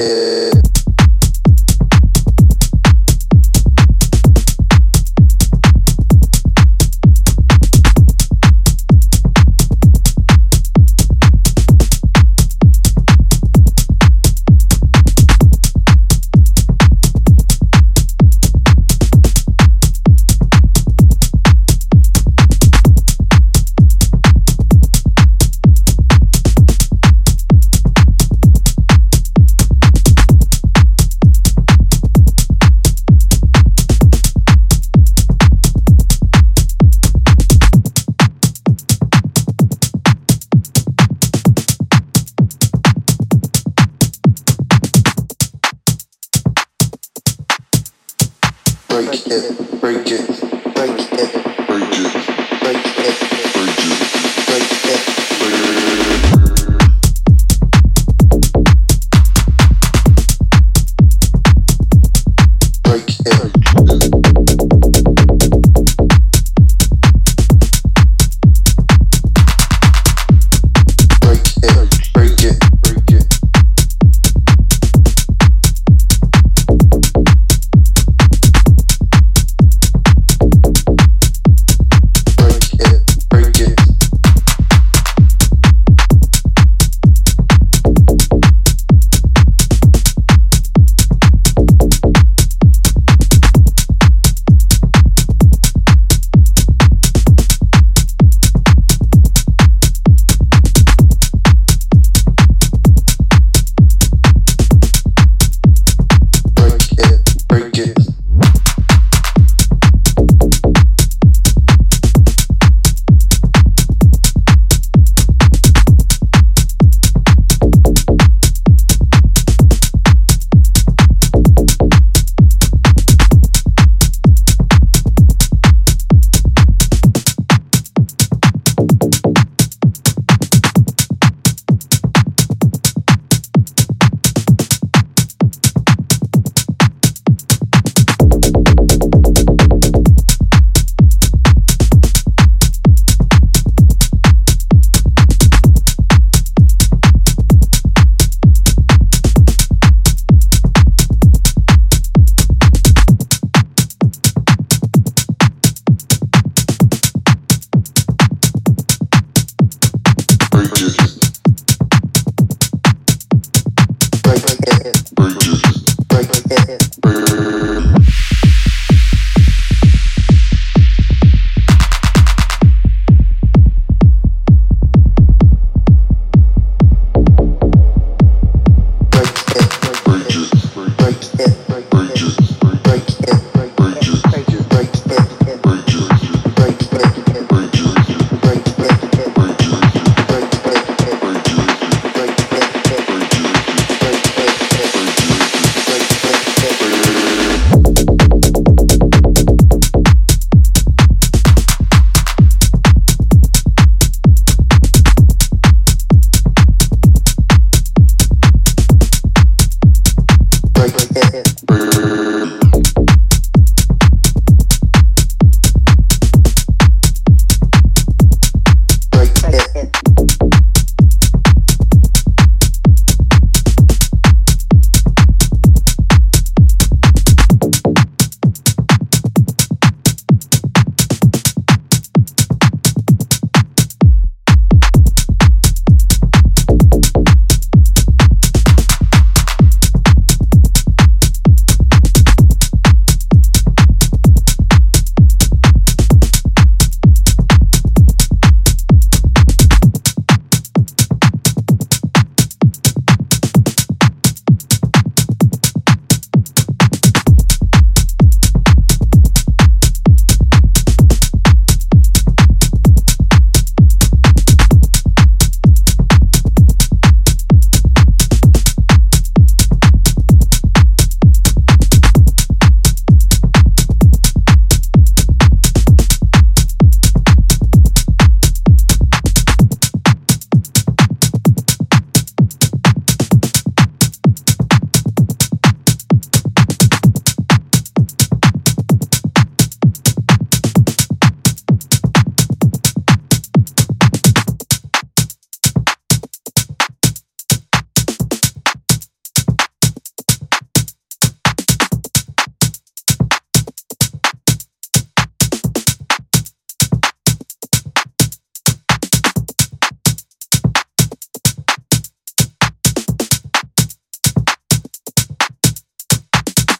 Yeah. break it, break it, break it, break it, break it. Break it.